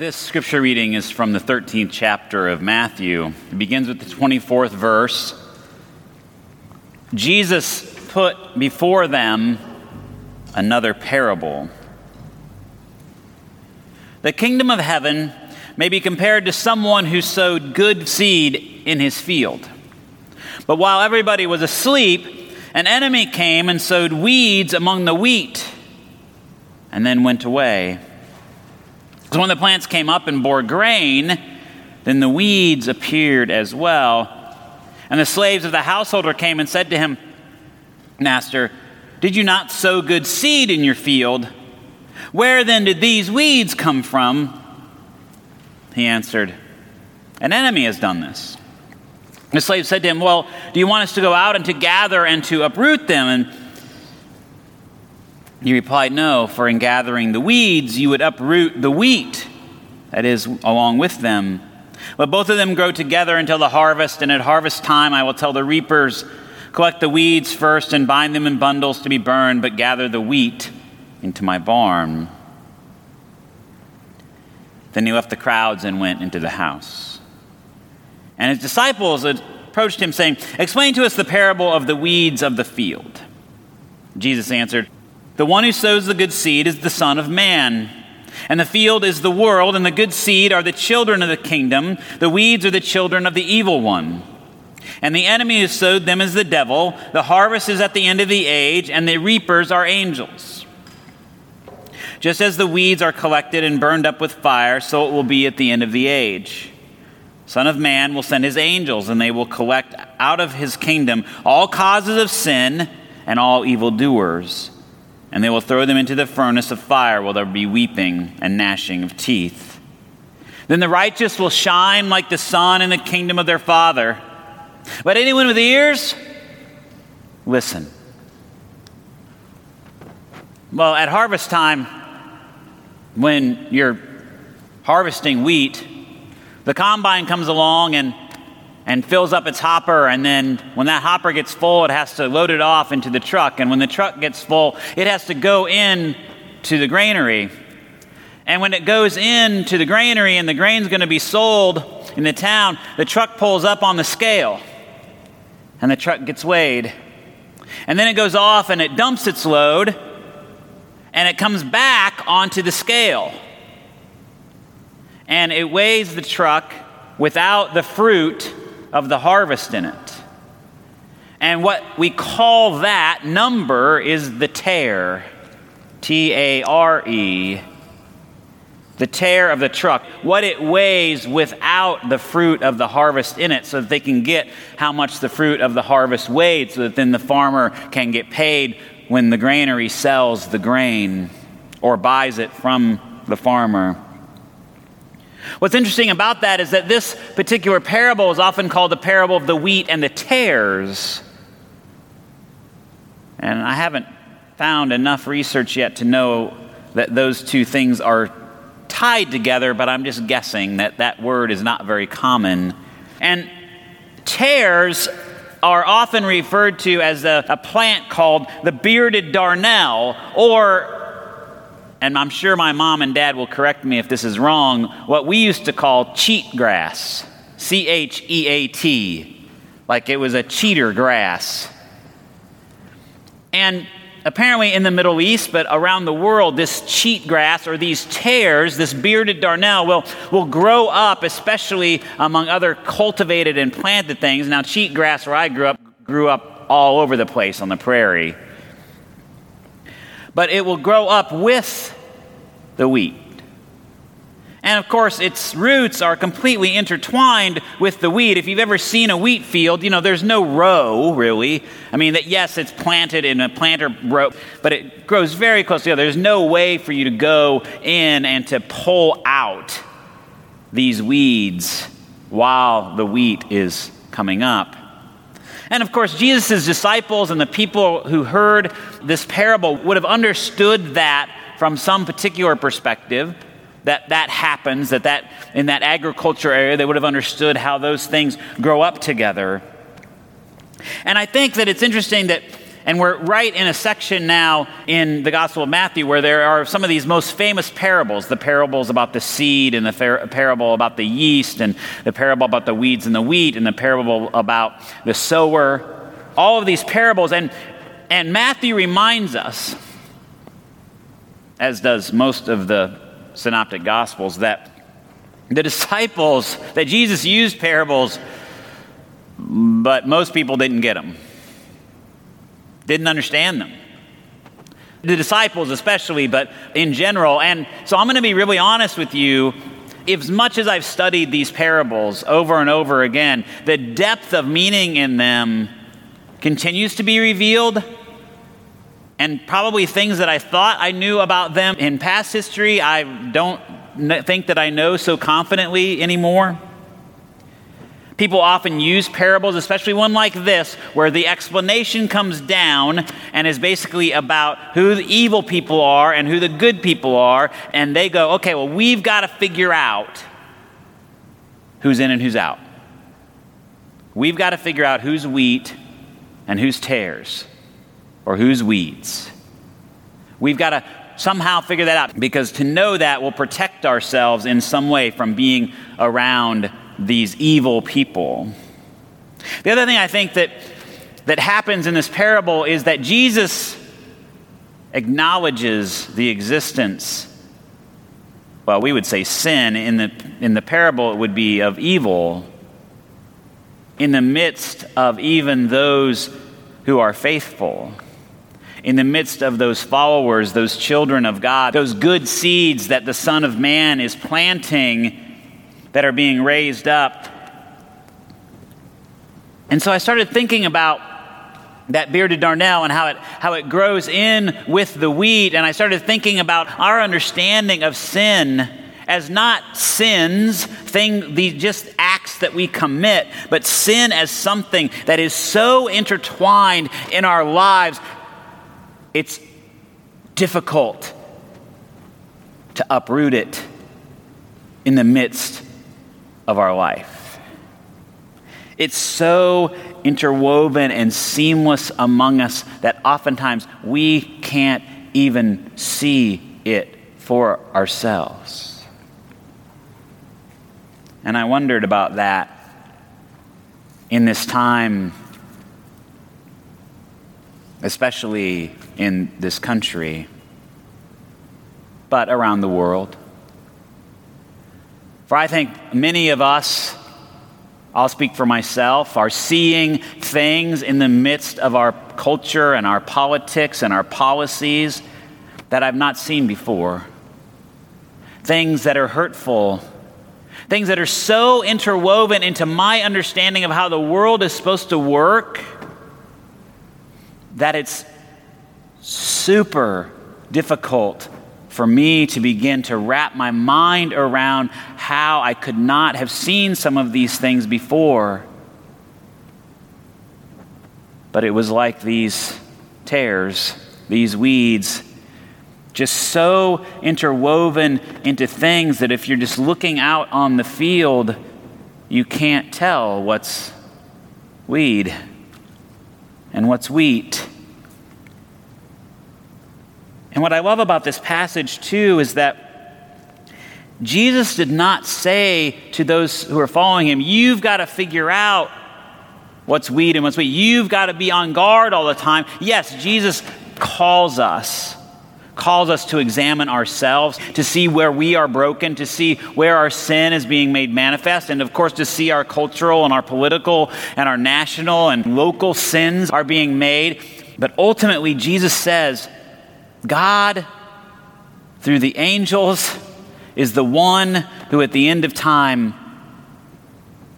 This scripture reading is from the 13th chapter of Matthew. It begins with the 24th verse. Jesus put before them another parable. The kingdom of heaven may be compared to someone who sowed good seed in his field. But while everybody was asleep, an enemy came and sowed weeds among the wheat and then went away. So when the plants came up and bore grain, then the weeds appeared as well. And the slaves of the householder came and said to him, Master, did you not sow good seed in your field? Where then did these weeds come from? He answered, An enemy has done this. The slave said to him, Well, do you want us to go out and to gather and to uproot them? And he replied, No, for in gathering the weeds, you would uproot the wheat, that is, along with them. But both of them grow together until the harvest, and at harvest time I will tell the reapers, Collect the weeds first and bind them in bundles to be burned, but gather the wheat into my barn. Then he left the crowds and went into the house. And his disciples approached him, saying, Explain to us the parable of the weeds of the field. Jesus answered, the one who sows the good seed is the Son of Man. And the field is the world, and the good seed are the children of the kingdom. The weeds are the children of the evil one. And the enemy who sowed them is the devil. The harvest is at the end of the age, and the reapers are angels. Just as the weeds are collected and burned up with fire, so it will be at the end of the age. Son of Man will send his angels, and they will collect out of his kingdom all causes of sin and all evildoers and they will throw them into the furnace of fire where there will be weeping and gnashing of teeth. Then the righteous will shine like the sun in the kingdom of their Father. But anyone with ears, listen. Well, at harvest time, when you're harvesting wheat, the combine comes along and and fills up its hopper. And then when that hopper gets full, it has to load it off into the truck. And when the truck gets full, it has to go in to the granary. And when it goes in to the granary and the grain's going to be sold in the town, the truck pulls up on the scale and the truck gets weighed. And then it goes off and it dumps its load and it comes back onto the scale. And it weighs the truck without the fruit of the harvest in it. And what we call that number is the tare. T A R E. The tare of the truck. What it weighs without the fruit of the harvest in it, so that they can get how much the fruit of the harvest weighed, so that then the farmer can get paid when the granary sells the grain or buys it from the farmer. What's interesting about that is that this particular parable is often called the parable of the wheat and the tares. And I haven't found enough research yet to know that those two things are tied together, but I'm just guessing that that word is not very common. And tares are often referred to as a, a plant called the bearded darnel or and I'm sure my mom and dad will correct me if this is wrong, what we used to call cheat grass. C H E A T. Like it was a cheater grass. And apparently in the Middle East, but around the world, this cheat grass or these tares, this bearded darnel, will, will grow up, especially among other cultivated and planted things. Now, cheat grass, where I grew up, grew up all over the place on the prairie but it will grow up with the wheat. And of course, its roots are completely intertwined with the wheat. If you've ever seen a wheat field, you know, there's no row, really. I mean, that yes, it's planted in a planter row, but it grows very close together. There's no way for you to go in and to pull out these weeds while the wheat is coming up. And of course, Jesus' disciples and the people who heard this parable would have understood that from some particular perspective that that happens that that in that agriculture area they would have understood how those things grow up together. And i think that it's interesting that And we're right in a section now in the Gospel of Matthew where there are some of these most famous parables the parables about the seed, and the parable about the yeast, and the parable about the weeds and the wheat, and the parable about the sower. All of these parables. And, and Matthew reminds us, as does most of the synoptic Gospels, that the disciples, that Jesus used parables, but most people didn't get them didn't understand them. The disciples, especially, but in general. And so I'm going to be really honest with you. As much as I've studied these parables over and over again, the depth of meaning in them continues to be revealed. And probably things that I thought I knew about them in past history, I don't think that I know so confidently anymore. People often use parables, especially one like this, where the explanation comes down and is basically about who the evil people are and who the good people are. And they go, okay, well, we've got to figure out who's in and who's out. We've got to figure out who's wheat and who's tares or who's weeds. We've got to somehow figure that out because to know that will protect ourselves in some way from being around these evil people. The other thing I think that, that happens in this parable is that Jesus acknowledges the existence, well, we would say sin. In the, in the parable, it would be of evil in the midst of even those who are faithful. In the midst of those followers, those children of God, those good seeds that the Son of Man is planting that are being raised up. And so I started thinking about that bearded darnel and how it, how it grows in with the wheat. And I started thinking about our understanding of sin as not sins, thing, the just acts that we commit, but sin as something that is so intertwined in our lives, it's difficult to uproot it in the midst of our life. It's so interwoven and seamless among us that oftentimes we can't even see it for ourselves. And I wondered about that in this time, especially in this country, but around the world. For I think many of us, I'll speak for myself, are seeing things in the midst of our culture and our politics and our policies that I've not seen before. Things that are hurtful, things that are so interwoven into my understanding of how the world is supposed to work that it's super difficult for me to begin to wrap my mind around how I could not have seen some of these things before. But it was like these tares, these weeds, just so interwoven into things that if you're just looking out on the field, you can't tell what's weed and what's wheat. And what I love about this passage, too, is that Jesus did not say to those who are following him, You've got to figure out what's weed and what's wheat. You've got to be on guard all the time. Yes, Jesus calls us, calls us to examine ourselves, to see where we are broken, to see where our sin is being made manifest, and of course, to see our cultural and our political and our national and local sins are being made. But ultimately, Jesus says, God, through the angels, is the one who at the end of time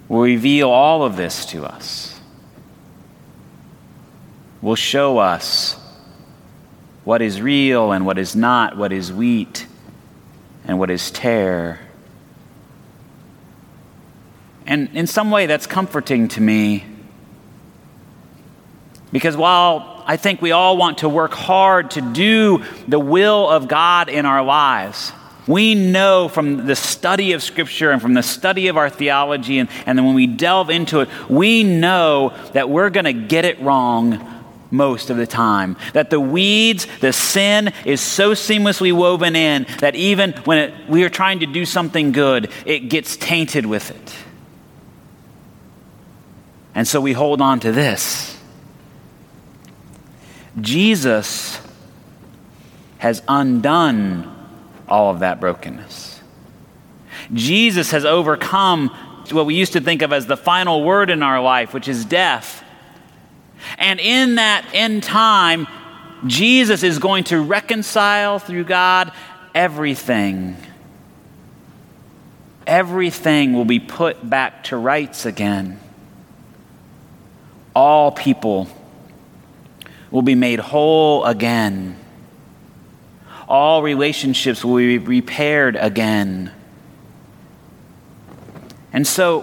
will reveal all of this to us, will show us what is real and what is not, what is wheat and what is tare. And in some way, that's comforting to me. Because while I think we all want to work hard to do the will of God in our lives. We know from the study of Scripture and from the study of our theology, and, and then when we delve into it, we know that we're going to get it wrong most of the time. That the weeds, the sin is so seamlessly woven in that even when it, we are trying to do something good, it gets tainted with it. And so we hold on to this. Jesus has undone all of that brokenness. Jesus has overcome what we used to think of as the final word in our life, which is death. And in that end time, Jesus is going to reconcile through God everything. Everything will be put back to rights again. All people will be made whole again. All relationships will be repaired again. And so,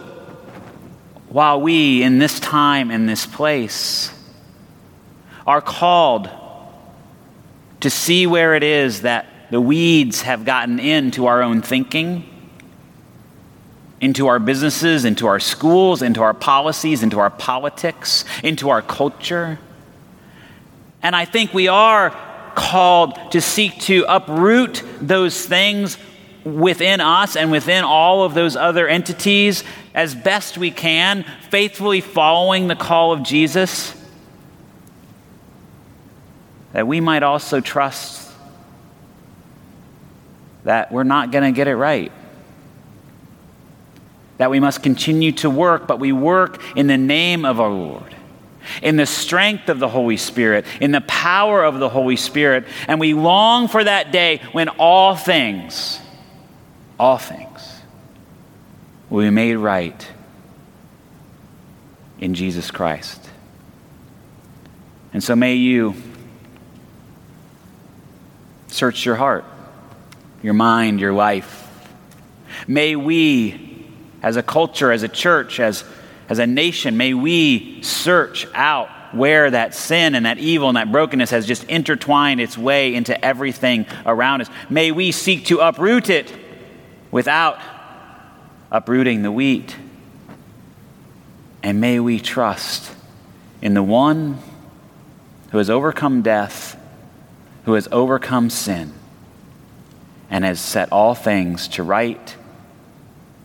while we in this time, in this place, are called to see where it is that the weeds have gotten into our own thinking, into our businesses, into our schools, into our policies, into our politics, into our culture. And I think we are called to seek to uproot those things within us and within all of those other entities as best we can, faithfully following the call of Jesus, that we might also trust that we're not going to get it right. That we must continue to work, but we work in the name of our Lord in the strength of the Holy Spirit, in the power of the Holy Spirit, and we long for that day when all things all things will be made right in Jesus Christ. And so may you search your heart, your mind, your life. May we, as a culture, as a church, as, as a nation, may we search out where that sin and that evil and that brokenness has just intertwined its way into everything around us. May we seek to uproot it without uprooting the wheat. And may we trust in the one who has overcome death, who has overcome sin, and has set all things to right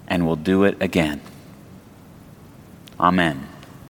and will do it again. Amen.